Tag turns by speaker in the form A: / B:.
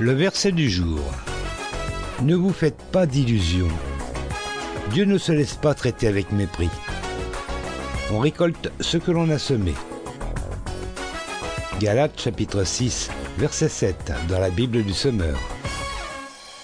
A: Le verset du jour. Ne vous faites pas d'illusions. Dieu ne se laisse pas traiter avec mépris. On récolte ce que l'on a semé. Galates chapitre 6, verset 7 dans la Bible du Semeur.